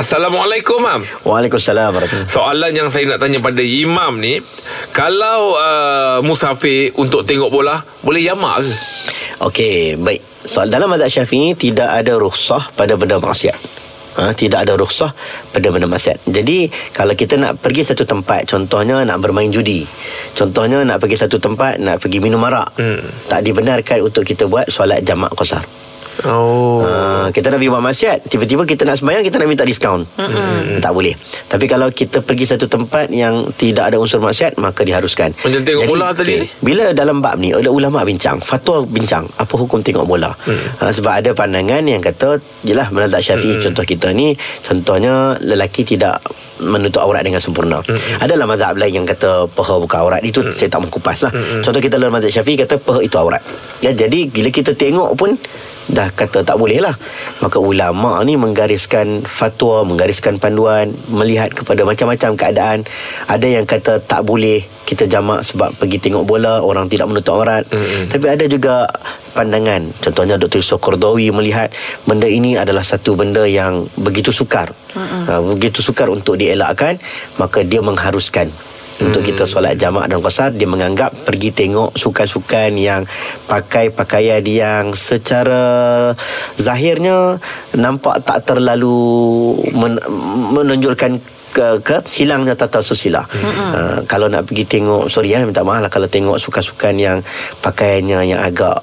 Assalamualaikum, Mam. Waalaikumsalam Soalan yang saya nak tanya pada imam ni, kalau uh, musafir untuk tengok bola, boleh jamak ke? Okey, baik. Soal dalam mazhab Syafi'i tidak ada rukhsah pada benda maksiat. Ha, tidak ada rukhsah pada benda maksiat. Jadi kalau kita nak pergi satu tempat, contohnya nak bermain judi. Contohnya nak pergi satu tempat nak pergi minum arak. Hmm. Tak dibenarkan untuk kita buat solat jamak qasar. Oh. Uh, kita nak pergi buat maksiat Tiba-tiba kita nak sembahyang Kita nak minta diskaun mm-hmm. Tak boleh Tapi kalau kita pergi satu tempat Yang tidak ada unsur maksiat Maka diharuskan Macam tengok bola tadi ni? Bila dalam bab ni Ada ulama bincang Fatwa bincang Apa hukum tengok bola mm. uh, Sebab ada pandangan yang kata Yelah menazak syafi'i mm. Contoh kita ni Contohnya Lelaki tidak menutup aurat dengan sempurna. Mm-hmm. Adalah mazhab lain yang kata peha bukan aurat. Itu mm-hmm. saya tak mau kupas lah. Mm-hmm. Contoh kita dalam mazhab syafi'i kata peha itu aurat. Ya, jadi bila kita tengok pun dah kata tak boleh lah. Maka ulama ni menggariskan fatwa, menggariskan panduan, melihat kepada macam-macam keadaan. Ada yang kata tak boleh kita jamak sebab pergi tengok bola, orang tidak menutup aurat. Mm-hmm. Tapi ada juga pandangan. Contohnya Dr. Sokordawi melihat benda ini adalah satu benda yang begitu sukar. Mm-hmm. Uh, begitu sukar untuk dielakkan, maka dia mengharuskan untuk kita solat jamak dan qasar dia menganggap pergi tengok sukan-sukan yang pakai pakaian yang secara zahirnya nampak tak terlalu men- menonjolkan ke, ke hilangnya tata susila. Mm-hmm. Uh, kalau nak pergi tengok sorry ya minta maaf lah kalau tengok sukan-sukan yang pakaiannya yang agak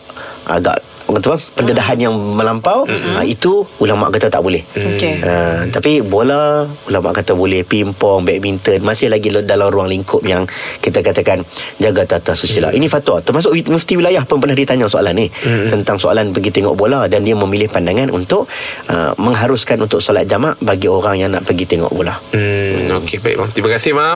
agak orang tu pendedahan yang melampau mm-hmm. uh, itu ulama kata tak boleh. Okey. Uh, tapi bola ulama kata boleh pingpong, badminton masih lagi dalam ruang lingkup yang kita katakan jaga tata susila. Mm. Ini fatwa. Termasuk mufti wilayah pun pernah ditanya soalan ni mm. tentang soalan pergi tengok bola dan dia memilih pandangan untuk uh, mengharuskan untuk solat jamak bagi orang yang nak pergi tengok bola. Hmm, okey baik, Mam. Terima kasih, Mam.